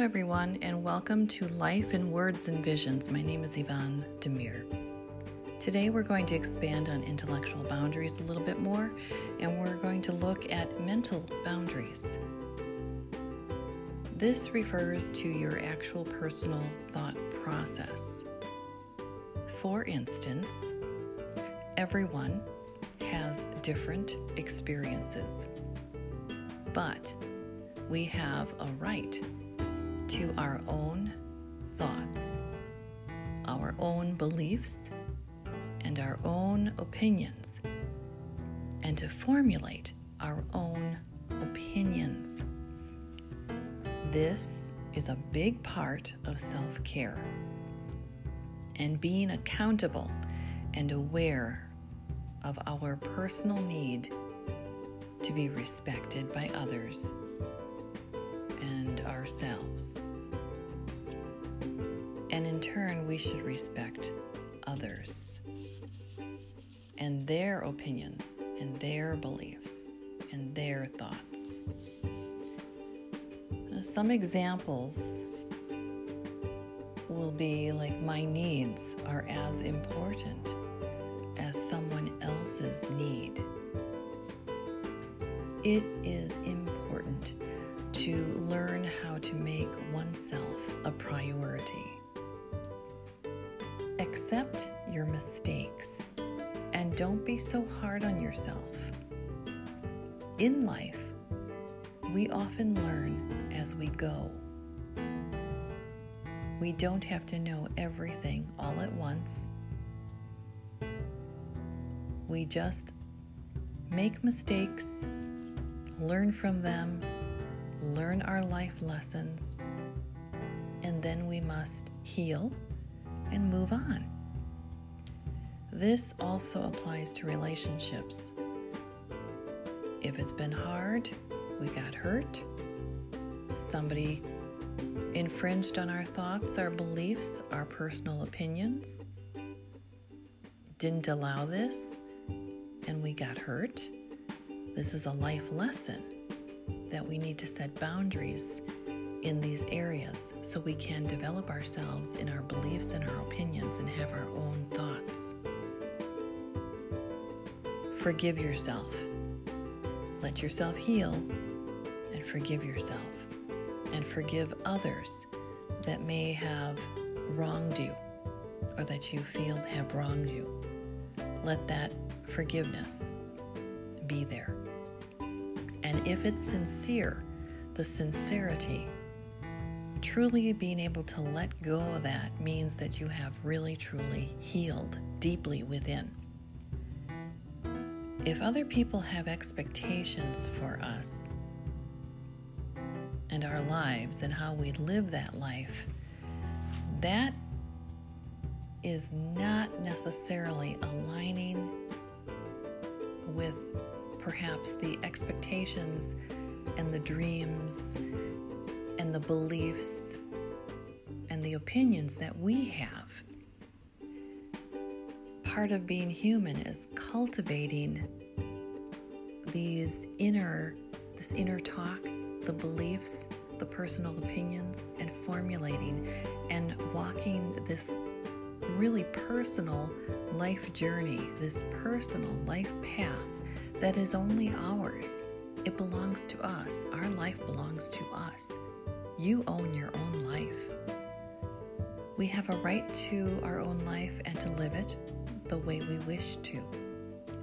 everyone, and welcome to Life in Words and Visions. My name is Yvonne Demir. Today, we're going to expand on intellectual boundaries a little bit more, and we're going to look at mental boundaries. This refers to your actual personal thought process. For instance, everyone has different experiences, but we have a right to our own thoughts, our own beliefs, and our own opinions, and to formulate our own opinions. This is a big part of self care and being accountable and aware of our personal need to be respected by others and ourselves. And in turn, we should respect others and their opinions and their beliefs and their thoughts. Now, some examples will be like my needs are as important as someone else's need. It is important to learn how to make oneself a priority. Accept your mistakes and don't be so hard on yourself. In life, we often learn as we go. We don't have to know everything all at once. We just make mistakes, learn from them, learn our life lessons, and then we must heal and move on. This also applies to relationships. If it's been hard, we got hurt, somebody infringed on our thoughts, our beliefs, our personal opinions, didn't allow this, and we got hurt. This is a life lesson that we need to set boundaries in these areas so we can develop ourselves in our beliefs and our opinions and have our own thoughts. Forgive yourself. Let yourself heal and forgive yourself. And forgive others that may have wronged you or that you feel have wronged you. Let that forgiveness be there. And if it's sincere, the sincerity, truly being able to let go of that means that you have really, truly healed deeply within. If other people have expectations for us and our lives and how we live that life, that is not necessarily aligning with perhaps the expectations and the dreams and the beliefs and the opinions that we have. Part of being human is cultivating these inner this inner talk, the beliefs, the personal opinions and formulating and walking this really personal life journey, this personal life path that is only ours. It belongs to us. Our life belongs to us. You own your own life. We have a right to our own life and to live it the way we wish to.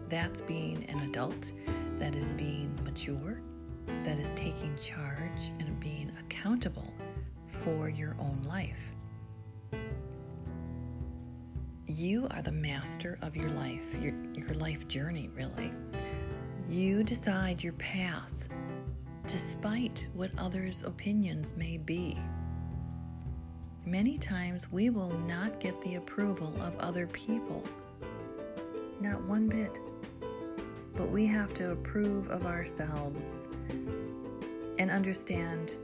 That's being an adult, that is being mature, that is taking charge and being accountable for your own life. You are the master of your life, your, your life journey, really. You decide your path despite what others' opinions may be. Many times we will not get the approval of other people. Not one bit. But we have to approve of ourselves and understand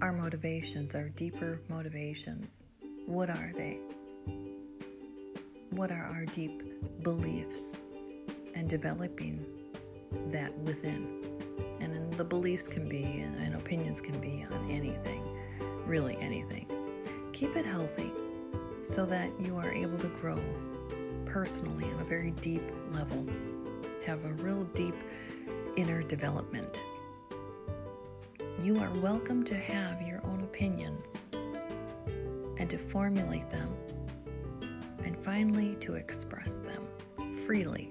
our motivations, our deeper motivations. What are they? What are our deep beliefs? And developing that within. And the beliefs can be and, and opinions can be on anything. really anything. Keep it healthy so that you are able to grow personally on a very deep level, have a real deep inner development. You are welcome to have your own opinions and to formulate them, and finally to express them freely.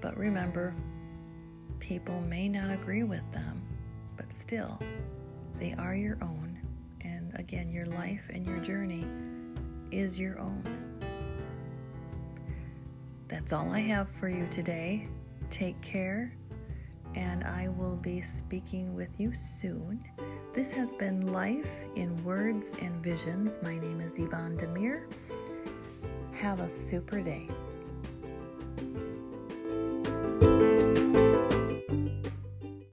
But remember, people may not agree with them, but still, they are your own. And again, your life and your journey is your own. That's all I have for you today. Take care, and I will be speaking with you soon. This has been Life in Words and Visions. My name is Yvonne Demir. Have a super day.